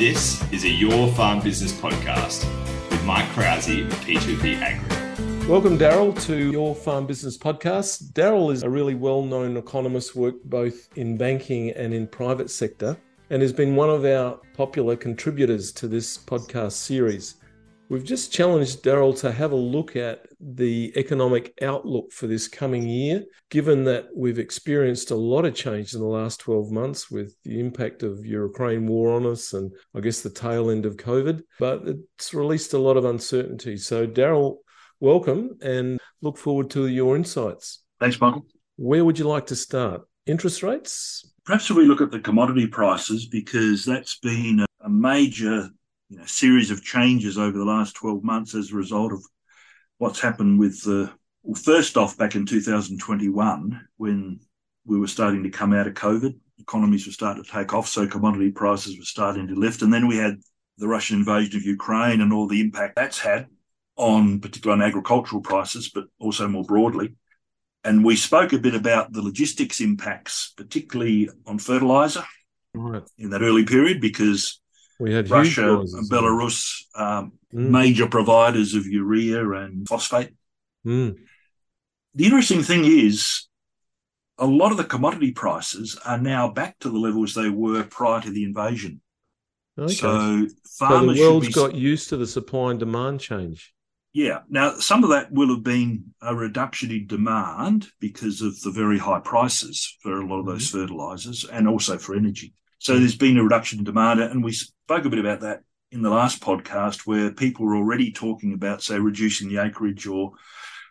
This is a Your Farm Business podcast with Mike Krause of P2P Agri. Welcome, Daryl, to Your Farm Business podcast. Daryl is a really well known economist, worked both in banking and in private sector, and has been one of our popular contributors to this podcast series. We've just challenged Daryl to have a look at the economic outlook for this coming year, given that we've experienced a lot of change in the last 12 months with the impact of Ukraine war on us and I guess the tail end of COVID. But it's released a lot of uncertainty. So, Daryl, welcome and look forward to your insights. Thanks, Michael. Where would you like to start? Interest rates? Perhaps if we look at the commodity prices, because that's been a major you know, series of changes over the last 12 months as a result of what's happened with the, well, first off, back in 2021, when we were starting to come out of COVID, economies were starting to take off, so commodity prices were starting to lift. And then we had the Russian invasion of Ukraine and all the impact that's had on particularly on agricultural prices, but also more broadly. And we spoke a bit about the logistics impacts, particularly on fertilizer right. in that early period, because we had Russia and Belarus, um, mm. major providers of urea and phosphate. Mm. The interesting thing is, a lot of the commodity prices are now back to the levels they were prior to the invasion. Okay. So farmers so the world's be... got used to the supply and demand change. Yeah. Now, some of that will have been a reduction in demand because of the very high prices for a lot of those mm-hmm. fertilizers and also for energy. So there's been a reduction in demand, and we spoke a bit about that in the last podcast, where people were already talking about, say, reducing the acreage or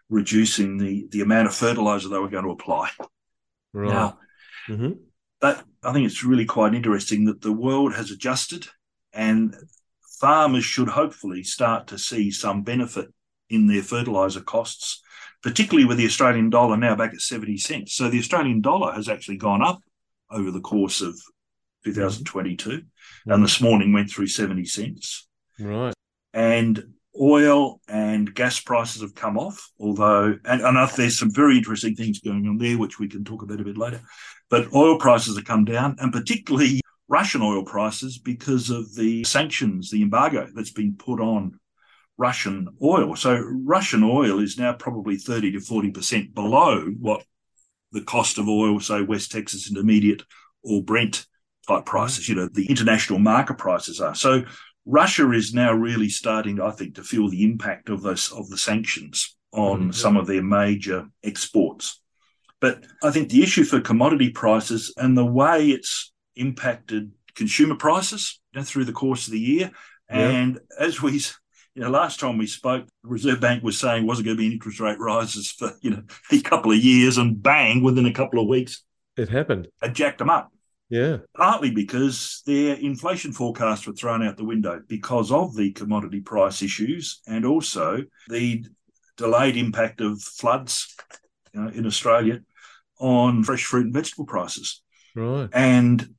reducing the the amount of fertilizer they were going to apply. Right. Now, mm-hmm. that I think it's really quite interesting that the world has adjusted, and farmers should hopefully start to see some benefit in their fertilizer costs, particularly with the Australian dollar now back at 70 cents. So the Australian dollar has actually gone up over the course of 2022, mm-hmm. and this morning went through 70 cents. Right. And oil and gas prices have come off, although, and, and there's some very interesting things going on there, which we can talk about a bit later. But oil prices have come down, and particularly Russian oil prices because of the sanctions, the embargo that's been put on Russian oil. So Russian oil is now probably 30 to 40% below what the cost of oil, say West Texas Intermediate or Brent type prices, you know, the international market prices are. So Russia is now really starting, I think, to feel the impact of those of the sanctions on mm-hmm. some of their major exports. But I think the issue for commodity prices and the way it's impacted consumer prices you know, through the course of the year, yeah. and as we you know, last time we spoke, the Reserve Bank was saying wasn't going to be interest rate rises for you know a couple of years, and bang, within a couple of weeks, it happened. It jacked them up. Yeah. Partly because their inflation forecasts were thrown out the window because of the commodity price issues and also the delayed impact of floods you know, in Australia on fresh fruit and vegetable prices. Right. And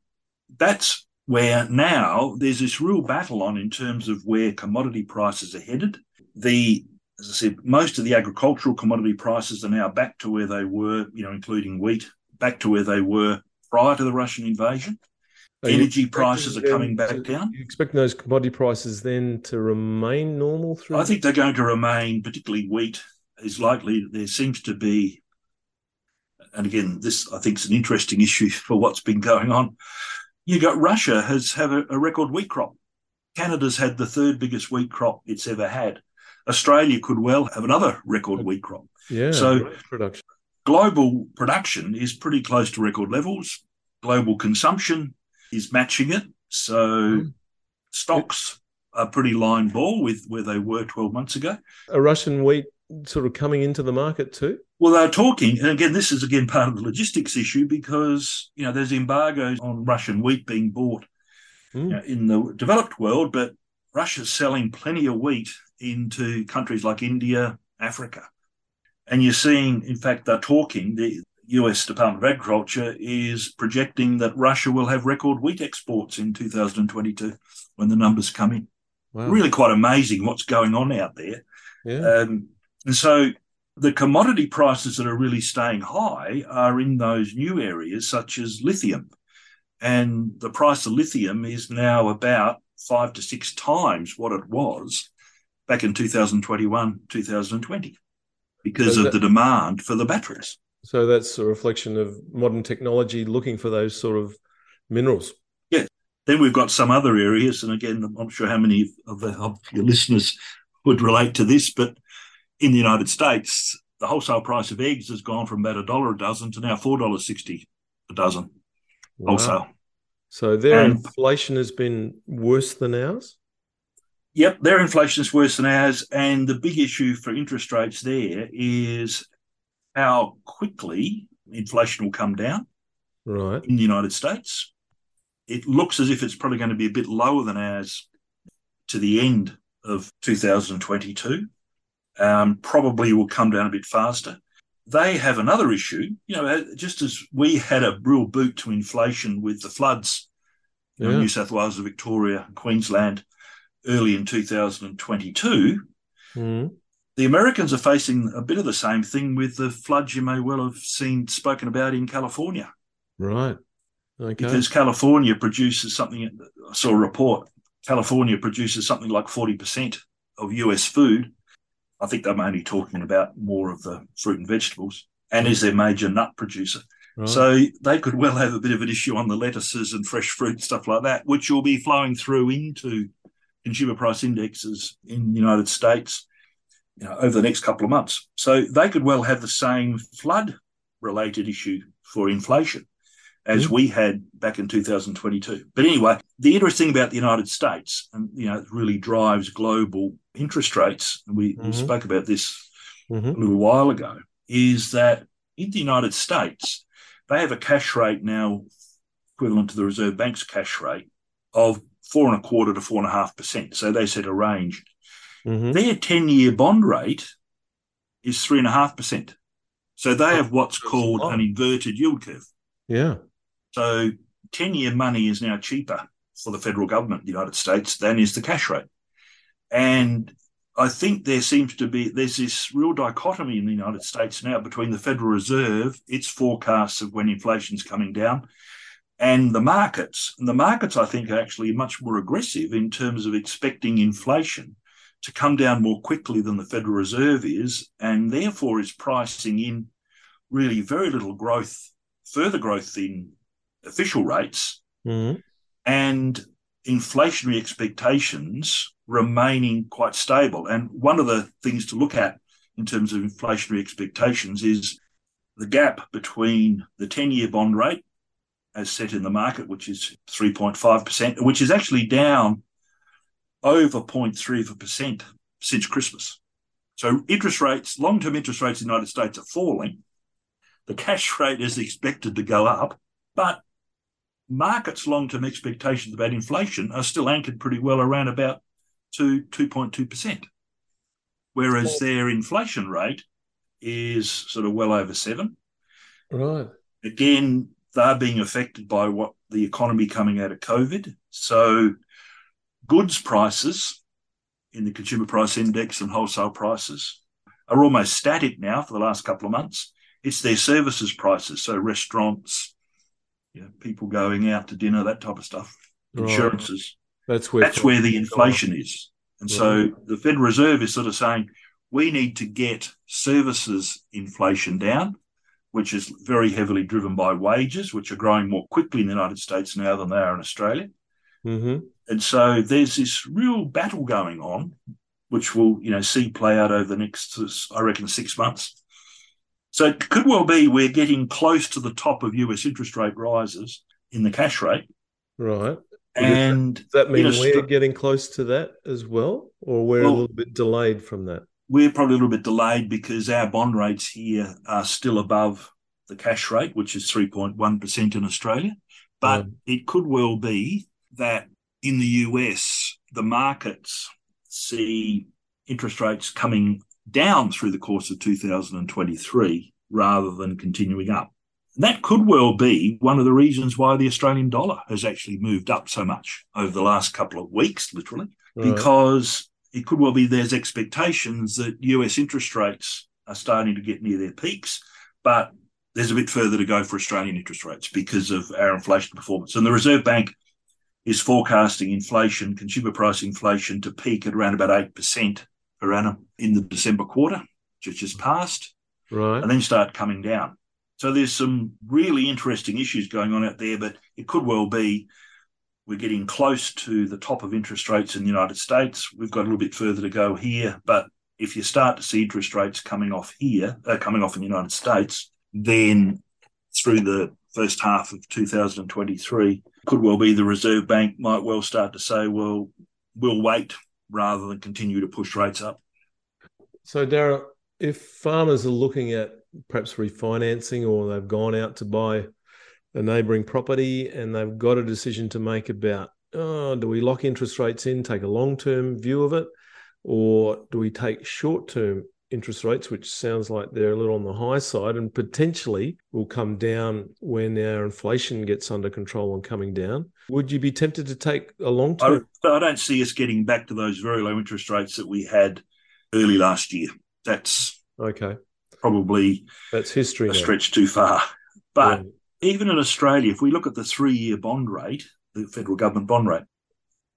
that's where now there's this real battle on in terms of where commodity prices are headed. The as I said, most of the agricultural commodity prices are now back to where they were, you know, including wheat, back to where they were prior to the Russian invasion. Are Energy prices are coming back to, down. You expecting those commodity prices then to remain normal through? I think they're going to remain, particularly wheat is likely. There seems to be, and again, this I think is an interesting issue for what's been going on. You got Russia has have a, a record wheat crop. Canada's had the third biggest wheat crop it's ever had. Australia could well have another record wheat crop. Yeah, so production global production is pretty close to record levels. Global consumption is matching it. So mm. stocks are pretty line ball with where they were 12 months ago. A Russian wheat sort of coming into the market too? Well, they're talking, and again, this is again part of the logistics issue because you know there's embargoes on Russian wheat being bought mm. you know, in the developed world, but Russia's selling plenty of wheat into countries like India, Africa. And you're seeing, in fact, they're talking, the US Department of Agriculture is projecting that Russia will have record wheat exports in 2022 when the numbers come in. Wow. Really quite amazing what's going on out there. Yeah. Um, and so the commodity prices that are really staying high are in those new areas, such as lithium. And the price of lithium is now about five to six times what it was back in 2021, 2020 because so that, of the demand for the batteries. So that's a reflection of modern technology looking for those sort of minerals. Yeah. Then we've got some other areas, and again, I'm not sure how many of, the, of your listeners would relate to this, but in the United States, the wholesale price of eggs has gone from about a dollar a dozen to now four dollars sixty a dozen wow. wholesale. So their and, inflation has been worse than ours. Yep, their inflation is worse than ours, and the big issue for interest rates there is how quickly inflation will come down. Right in the United States, it looks as if it's probably going to be a bit lower than ours to the end of 2022 um, probably will come down a bit faster. They have another issue, you know, just as we had a real boot to inflation with the floods yeah. in New South Wales Victoria, Queensland, early in 2022. Mm. The Americans are facing a bit of the same thing with the floods you may well have seen spoken about in California. Right. Okay. Because California produces something, I saw a report, California produces something like 40% of US food I think they're mainly talking about more of the fruit and vegetables, and is their major nut producer. Right. So they could well have a bit of an issue on the lettuces and fresh fruit stuff like that, which will be flowing through into consumer price indexes in the United States you know, over the next couple of months. So they could well have the same flood related issue for inflation as mm-hmm. we had back in 2022. But anyway, the interesting about the United States, and you know, it really drives global interest rates, and we, mm-hmm. we spoke about this mm-hmm. a little while ago, is that in the United States, they have a cash rate now equivalent to the Reserve Bank's cash rate of four and a quarter to four and a half percent. So they set a range. Mm-hmm. Their 10 year bond rate is three and a half percent. So they have what's called an inverted yield curve. Yeah. So 10 year money is now cheaper for the federal government, the United States, than is the cash rate. And I think there seems to be there's this real dichotomy in the United States now between the Federal Reserve, its forecasts of when inflation's coming down, and the markets. And the markets, I think, are actually much more aggressive in terms of expecting inflation to come down more quickly than the Federal Reserve is, and therefore is pricing in really very little growth, further growth in official rates mm-hmm. and inflationary expectations remaining quite stable. And one of the things to look at in terms of inflationary expectations is the gap between the 10 year bond rate as set in the market, which is 3.5%, which is actually down over 0.3% since Christmas. So interest rates, long term interest rates in the United States are falling. The cash rate is expected to go up, but markets' long term expectations about inflation are still anchored pretty well around about to 2.2%, whereas their inflation rate is sort of well over seven. Right. Again, they're being affected by what the economy coming out of COVID. So, goods prices in the consumer price index and wholesale prices are almost static now for the last couple of months. It's their services prices, so restaurants, you know, people going out to dinner, that type of stuff, right. insurances. That's where that's where the inflation is. And right. so the Federal Reserve is sort of saying we need to get services inflation down, which is very heavily driven by wages, which are growing more quickly in the United States now than they are in Australia. Mm-hmm. And so there's this real battle going on, which we'll you know see play out over the next, I reckon, six months. So it could well be we're getting close to the top of US interest rate rises in the cash rate. Right. And does that mean we're getting close to that as well, or we're well, a little bit delayed from that? We're probably a little bit delayed because our bond rates here are still above the cash rate, which is 3.1% in Australia. But mm. it could well be that in the US, the markets see interest rates coming down through the course of 2023 rather than continuing up. That could well be one of the reasons why the Australian dollar has actually moved up so much over the last couple of weeks, literally, right. because it could well be there's expectations that US interest rates are starting to get near their peaks, but there's a bit further to go for Australian interest rates because of our inflation performance. And the Reserve Bank is forecasting inflation, consumer price inflation, to peak at around about 8% per annum in the December quarter, which just passed, Right. and then start coming down. So there's some really interesting issues going on out there, but it could well be we're getting close to the top of interest rates in the United States. We've got a little bit further to go here, but if you start to see interest rates coming off here, uh, coming off in the United States, then through the first half of 2023, could well be the Reserve Bank might well start to say, well, we'll wait rather than continue to push rates up. So, Dara, if farmers are looking at perhaps refinancing or they've gone out to buy a neighbouring property and they've got a decision to make about, oh, do we lock interest rates in, take a long term view of it, or do we take short term interest rates, which sounds like they're a little on the high side and potentially will come down when our inflation gets under control and coming down? Would you be tempted to take a long I, term? I don't see us getting back to those very low interest rates that we had early last year. That's Okay, probably that's history. a now. stretch too far. But Yeah. Even in Australia, if we look at the three year bond rate, the federal government bond rate,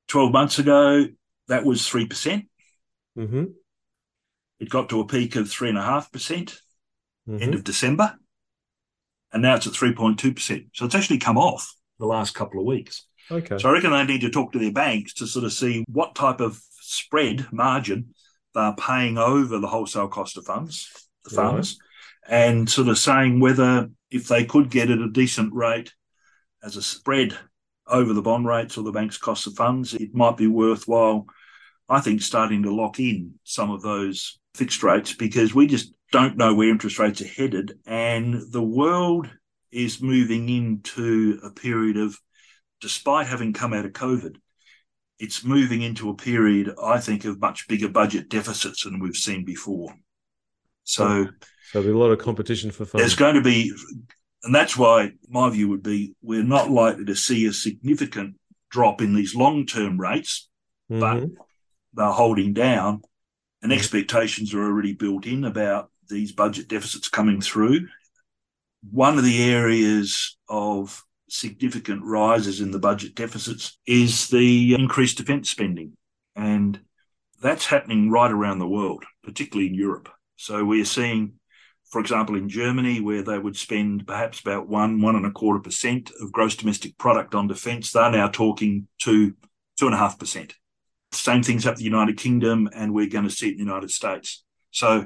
12 months ago, that was 3%. Mhm, It got to a peak of 3.5% mhm. end of December. And now it's at 3.2%. So it's actually come off the last couple of weeks. Okay. So I reckon they need to talk to their banks to sort of see what type of spread margin they're paying over the wholesale cost of funds, the Right. And sort of saying whether if they could get at a decent rate as a spread over the bond rates or the bank's cost of funds, it might be worthwhile, I think, starting to lock in some of those fixed rates because we just don't know where interest rates are headed. And the world is moving into a period of despite having come out of COVID, it's moving into a period, I think, of much bigger budget deficits than we've seen before. So So there'll be a lot of competition for funds. there's going to be, and that's why my view would be we're not likely to see a significant drop in these long term rates, but Mhm. they're holding down, and Mhm. expectations are already built in about these budget deficits coming through. One of the areas of significant rises in the budget deficits is the increased defence spending. And that's happening right around the world, particularly in Europe. So we're seeing, for example, in Germany, where they would spend perhaps about one, one and a quarter percent of gross domestic product on defence, they're now talking to two and a half percent. Same things up the United Kingdom, and we're going to see it in the United States. So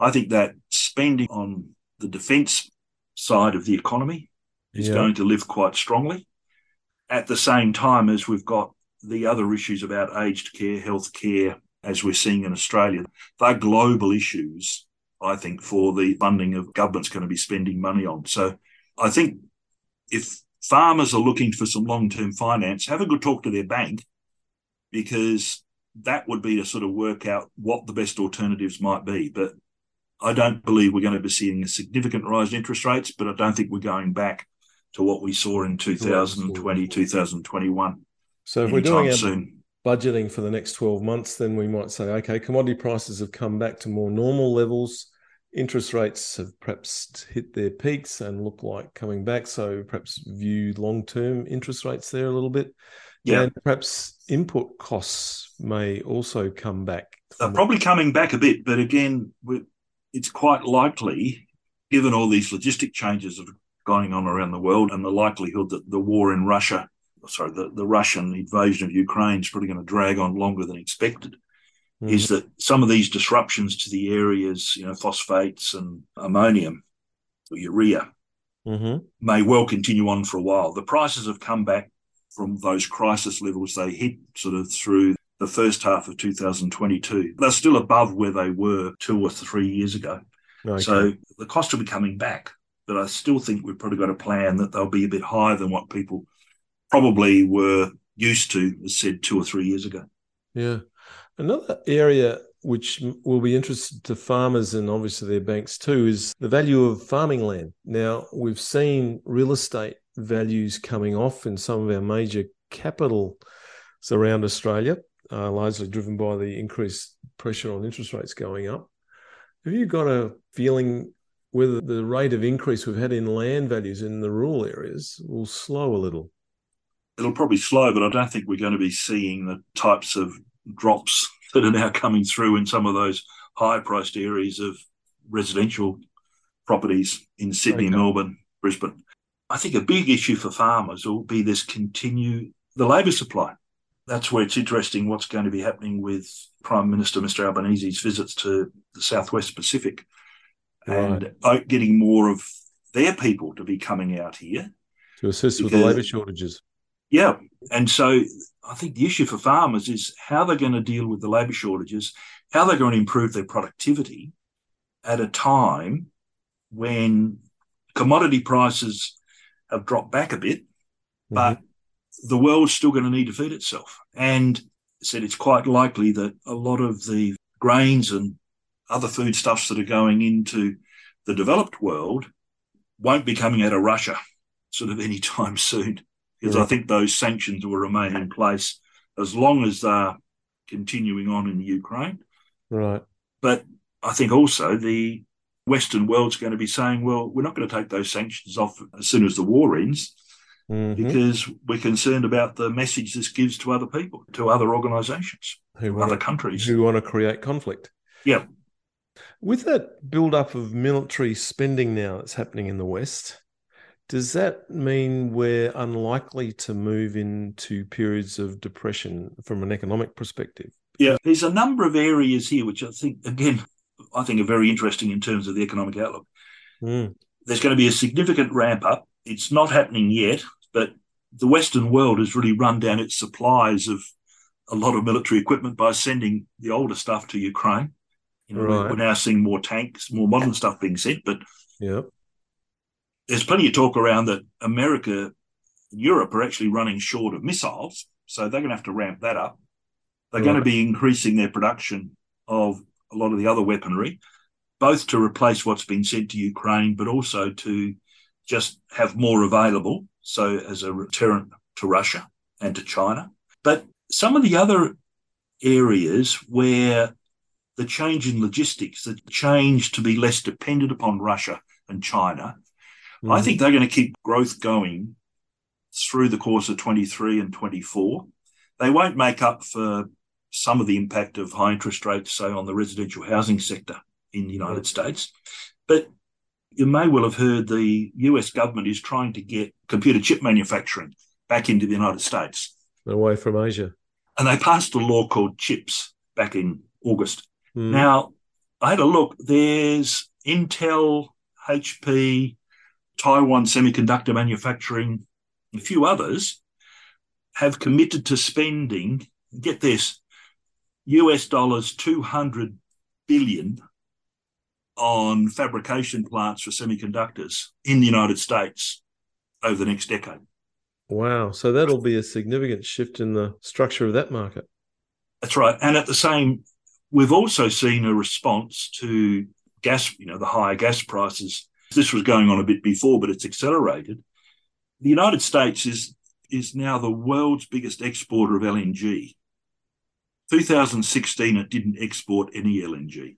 I think that spending on the defence side of the economy is Yeah. going to lift quite strongly. At the same time as we've got the other issues about aged care, health care, as we're seeing in Australia, they're global issues, I think, for the funding of government's going to be spending money on. So I think if farmers are looking for some long term finance, have a good talk to their bank because that would be to sort of work out what the best alternatives might be. But I don't believe we're going to be seeing a significant rise in interest rates, but I don't think we're going back to what we saw in 2020, 2021 So if we're doing our soon. Budgeting for the next 12 months, then we might say, okay, commodity prices have come back to more normal levels. Interest rates have perhaps hit their peaks and look like coming back. So perhaps view long term interest rates there a little bit. Yeah. And perhaps input costs may also come back. They're probably coming back a bit, but again, it's quite likely, given all these logistic changes that are going on around the world and the likelihood that the war in Russia, sorry, the, the Russian invasion of Ukraine is probably going to drag on longer than expected, Mhm. is that some of these disruptions to the areas, you know, phosphates and ammonium, or urea, Mhm. may well continue on for a while. The prices have come back from those crisis levels they hit sort of through the first half of 2022. They're still above where they were two or three years ago. Okay. So the cost will be coming back. But I still think we've probably got a plan that they'll be a bit higher than what people probably were used to, as said, two or three years ago. Yeah. Another area which will be interesting to farmers and obviously their banks too is the value of farming land. Now, we've seen real estate values coming off in some of our major capitals around Australia, uh, largely driven by the increased pressure on interest rates going up. Have you got a feeling whether the rate of increase we've had in land values in the rural areas will slow a little? It'll probably slow, but I don't think we're going to be seeing the types of drops that are now coming through in some of those high priced areas of residential properties in Sydney, okay. Melbourne, Brisbane. I think a big issue for farmers will be this continue the labour supply. That's where it's interesting what's going to be happening with Prime Minister Mr. Albanese's visits to the Southwest Pacific right. and uh, getting more of their people to be coming out here to assist with the labour shortages. Yeah. And so I think the issue for farmers is how they're going to deal with the labour shortages, how they're going to improve their productivity at a time when commodity prices have dropped back a bit, mm-hmm. but the world's still going to need to feed itself. And said it's quite likely that a lot of the grains and other foodstuffs that are going into the developed world won't be coming out of Russia sort of any time soon because I think those sanctions will remain in place as long as they're continuing on in Ukraine. Right. But I think also the Western world's going to be saying, well, we're not going to take those sanctions off as soon as the war ends. Mm-hmm. Because we're concerned about the message this gives to other people, to other organisations, who other countries who want to create conflict. Yeah. With that build up of military spending now that's happening in the West, does that mean we're unlikely to move into periods of depression from an economic perspective? Yeah, there's a number of areas here which I think, again, I think are very interesting in terms of the economic outlook. Mm. There's going to be a significant ramp up. It's not happening yet, but the Western world has really run down its supplies of a lot of military equipment by sending the older stuff to Ukraine. You know, right. we're now seeing more tanks, more modern stuff being sent, but yeah there's plenty of talk around that America and Europe are actually running short of missiles, so they're going to have to ramp that up. They're right. going to be increasing their production of a lot of the other weaponry, both to replace what's been sent to Ukraine, but also to just have more available. So, as a deterrent to Russia and to China. But some of the other areas where the change in logistics, the change to be less dependent upon Russia and China, Mm-hmm. I think they're going to keep growth going through the course of 23 and 24. They won't make up for some of the impact of high interest rates, say, on the residential housing sector in the United mm-hmm. States. But you may well have heard the US government is trying to get computer chip manufacturing back into the United States. Away from Asia. And they passed a law called CHIPS back in August. Mm. Now, I had a look. There's Intel, HP, Taiwan Semiconductor Manufacturing, a few others have committed to spending, get this, US dollars 200 billion on fabrication plants for semiconductors in the United States over the next decade. Wow. So that'll be a significant shift in the structure of that market. That's right. And at the same, we've also seen a response to gas, you know, the higher gas prices this was going on a bit before, but it's accelerated. The United States is is now the world's biggest exporter of LNG. 2016, it didn't export any LNG.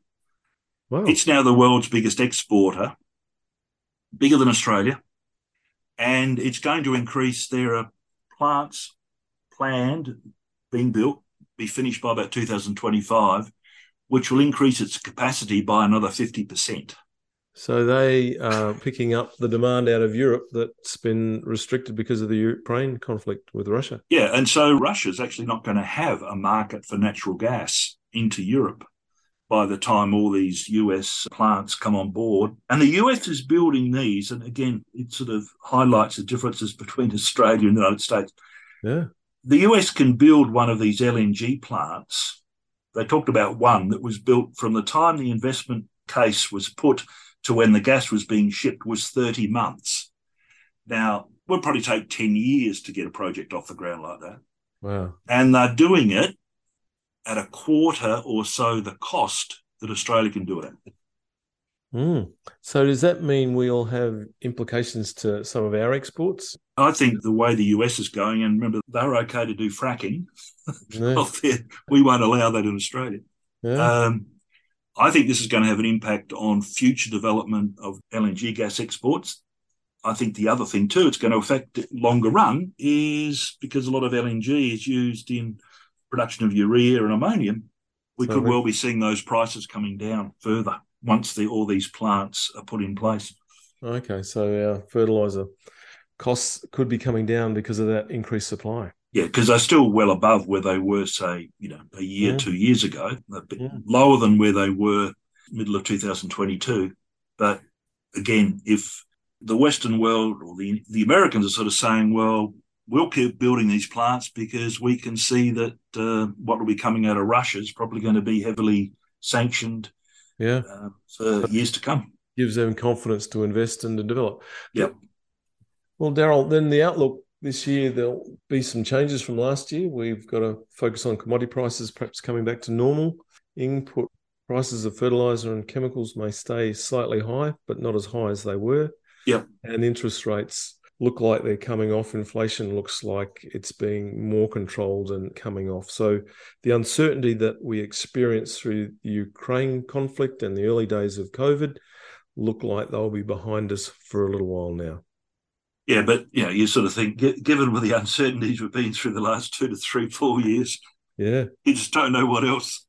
Wow. It's now the world's biggest exporter, bigger than Australia, and it's going to increase. There are uh, plants planned, being built, be finished by about 2025, which will increase its capacity by another 50%. So they are picking up the demand out of Europe that's been restricted because of the Ukraine conflict with Russia. Yeah, and so Russia's actually not going to have a market for natural gas into Europe by the time all these US plants come on board. And the US is building these, and again, it sort of highlights the differences between Australia and the United States. Yeah. The US can build one of these LNG plants. They talked about one that was built from the time the investment case was put to when the gas was being shipped was 30 months. Now, it would probably take 10 years to get a project off the ground like that. Wow. And they're doing it at a quarter or so the cost that Australia can do it at. Mm. So does that mean we'll have implications to some of our exports? I think the way the US is going, and remember they're okay to do fracking. Yeah. we won't allow that in Australia. Yeah. Um, I think this is going to have an impact on future development of LNG gas exports. I think the other thing too, it's going to affect longer run is because a lot of LNG is used in production of urea and ammonium. We could well be seeing those prices coming down further once the, all these plants are put in place. Okay, so our fertilizer costs could be coming down because of that increased supply. Yeah, because they're still well above where they were, say, you know, a year, yeah. two years ago. A bit yeah. lower than where they were middle of 2022. But again, if the Western world or the the Americans are sort of saying, well, we'll keep building these plants because we can see that uh, what will be coming out of Russia is probably going to be heavily sanctioned yeah. Uh, for years to come. Gives them confidence to invest and to develop. Yep. Well, Daryl, then the outlook this year, there'll be some changes from last year. We've got to focus on commodity prices perhaps coming back to normal. Input prices of fertilizer and chemicals may stay slightly high, but not as high as they were. Yep. And interest rates look like they're coming off. Inflation looks like it's being more controlled and coming off. So the uncertainty that we experienced through the Ukraine conflict and the early days of COVID look like they'll be behind us for a little while now. Yeah, but you know, you sort of think, given with the uncertainties we've been through the last two to three, four years, yeah, you just don't know what else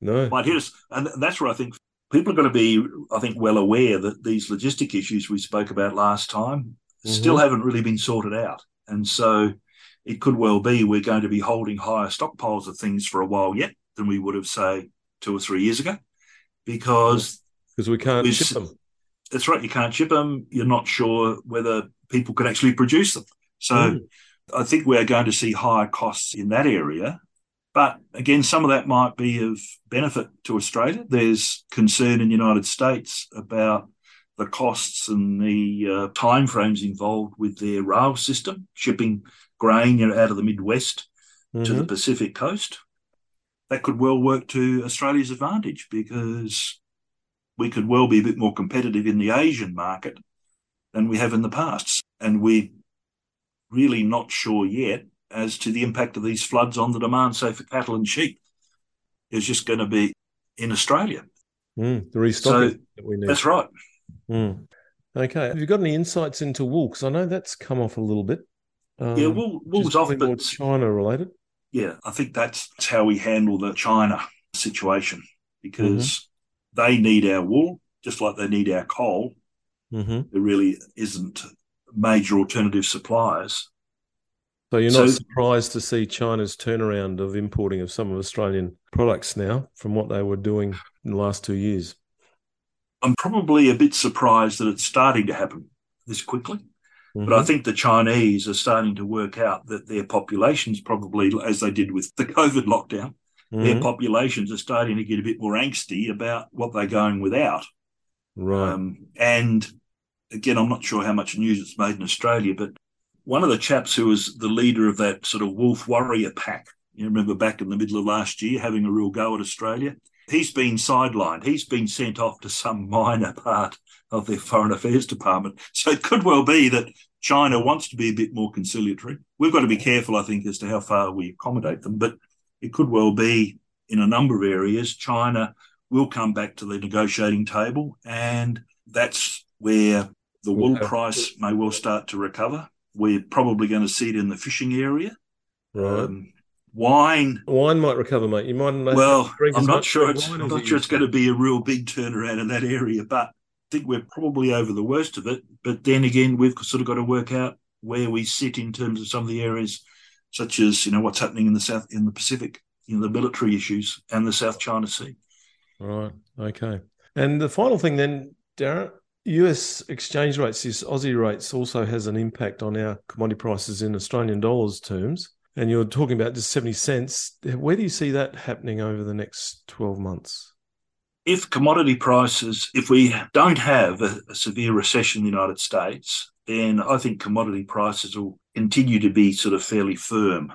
no. might hit us, and that's where I think people are going to be, I think, well aware that these logistic issues we spoke about last time mm-hmm. still haven't really been sorted out, and so it could well be we're going to be holding higher stockpiles of things for a while yet than we would have, say, two or three years ago, because because we can't ship them. That's right. You can't ship them. You're not sure whether people could actually produce them. So mm. I think we're going to see higher costs in that area. But again, some of that might be of benefit to Australia. There's concern in the United States about the costs and the uh, timeframes involved with their rail system, shipping grain out of the Midwest mm-hmm. to the mm-hmm. Pacific coast. That could well work to Australia's advantage because we could well be a bit more competitive in the Asian market than we have in the past. And we're really not sure yet as to the impact of these floods on the demand, say, for cattle and sheep. Is just going to be in Australia. Mm, the restocking so, that we need. That's right. Mm. Okay. Have you got any insights into wool? Because I know that's come off a little bit. Um, yeah, wool, wool's off, but China related. Yeah, I think that's how we handle the China situation because mm-hmm. They need our wool just like they need our coal. Mm-hmm. There really isn't major alternative suppliers. So you're not so, surprised to see China's turnaround of importing of some of Australian products now from what they were doing in the last two years. I'm probably a bit surprised that it's starting to happen this quickly. Mm-hmm. But I mm-hmm. think the Chinese are starting to work out that their populations probably, as they did with the COVID lockdown, mm-hmm. their populations are starting to get a bit more angsty about what they're going without. Right. Um, and again, I'm not sure how much news it's made in Australia, but one of the chaps who was the leader of that sort of wolf warrior pack, you remember back in the middle of last year having a real go at Australia, he's been sidelined. He's been sent off to some minor part of their foreign affairs department. So it could well be that China wants to be a bit more conciliatory. We've got to be careful, I think, as to how far we accommodate them, but it could well be in a number of areas, China will come back to the negotiating table, and that's where the wool price may well start to recover. We're probably going to see it in the fishing area. Right. Um, wine. Wine might recover, mate. You might. Well, I'm not sure. It's, I'm not sure it's going to be a real big turnaround in that area, but I think we're probably over the worst of it. But then again, we've sort of got to work out where we sit in terms of some of the areas, such as you know what's happening in the south in the Pacific, in the military issues, and the South China Sea. Right. Okay. And the final thing then, Darren, US exchange rates, this Aussie rates also has an impact on our commodity prices in Australian dollars terms. And you're talking about just 70 cents. Where do you see that happening over the next 12 months? If commodity prices, if we don't have a, a severe recession in the United States, then I think commodity prices will continue to be sort of fairly firm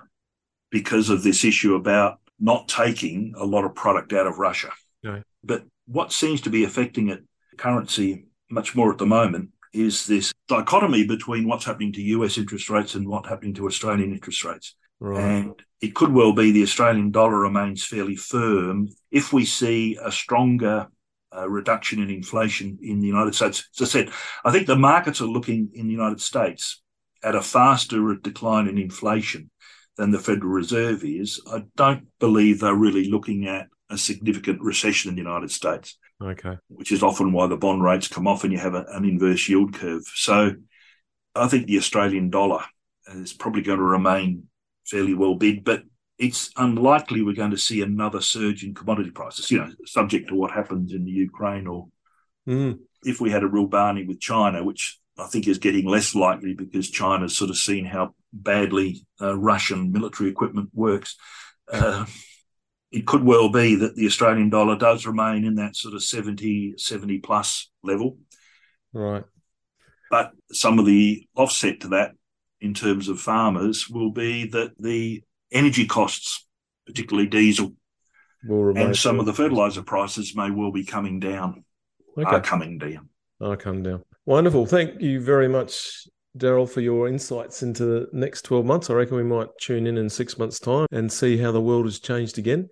because of this issue about not taking a lot of product out of Russia. But what seems to be affecting it, currency much more at the moment is this dichotomy between what's happening to US interest rates and what's happening to Australian interest rates. Right. And it could well be the Australian dollar remains fairly firm if we see a stronger a reduction in inflation in the United States. As I said, I think the markets are looking in the United States at a faster decline in inflation than the Federal Reserve is. I don't believe they're really looking at a significant recession in the United States. Okay. Which is often why the bond rates come off and you have a, an inverse yield curve. So I think the Australian dollar is probably going to remain fairly well bid, but it's unlikely we're going to see another surge in commodity prices, you know, subject to what happens in the Ukraine or mm. if we had a real Barney with China, which I think is getting less likely because China's sort of seen how badly uh, Russian military equipment works. Uh, it could well be that the Australian dollar does remain in that sort of 70, 70 plus level. Right. But some of the offset to that in terms of farmers will be that the energy costs, particularly diesel, and some of the fertilizer prices may well be coming down. Okay. Are coming down. Are coming down. Wonderful. Thank you very much, Daryl, for your insights into the next 12 months. I reckon we might tune in in six months' time and see how the world has changed again.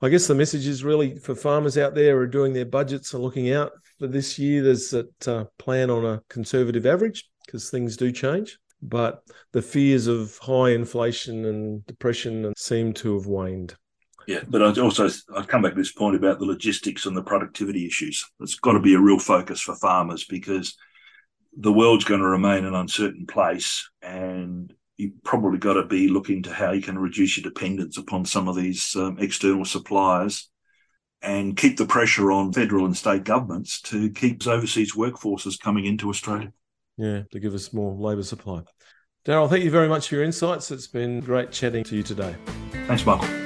I guess the message is really for farmers out there who are doing their budgets and looking out for this year. There's that uh, plan on a conservative average because things do change but the fears of high inflation and depression seem to have waned. Yeah, but I also I'd come back to this point about the logistics and the productivity issues. It's got to be a real focus for farmers because the world's going to remain an uncertain place, and you've probably got to be looking to how you can reduce your dependence upon some of these um, external suppliers and keep the pressure on federal and state governments to keep overseas workforces coming into Australia. Yeah, to give us more labour supply. Daryl, thank you very much for your insights. It's been great chatting to you today. Thanks, Michael.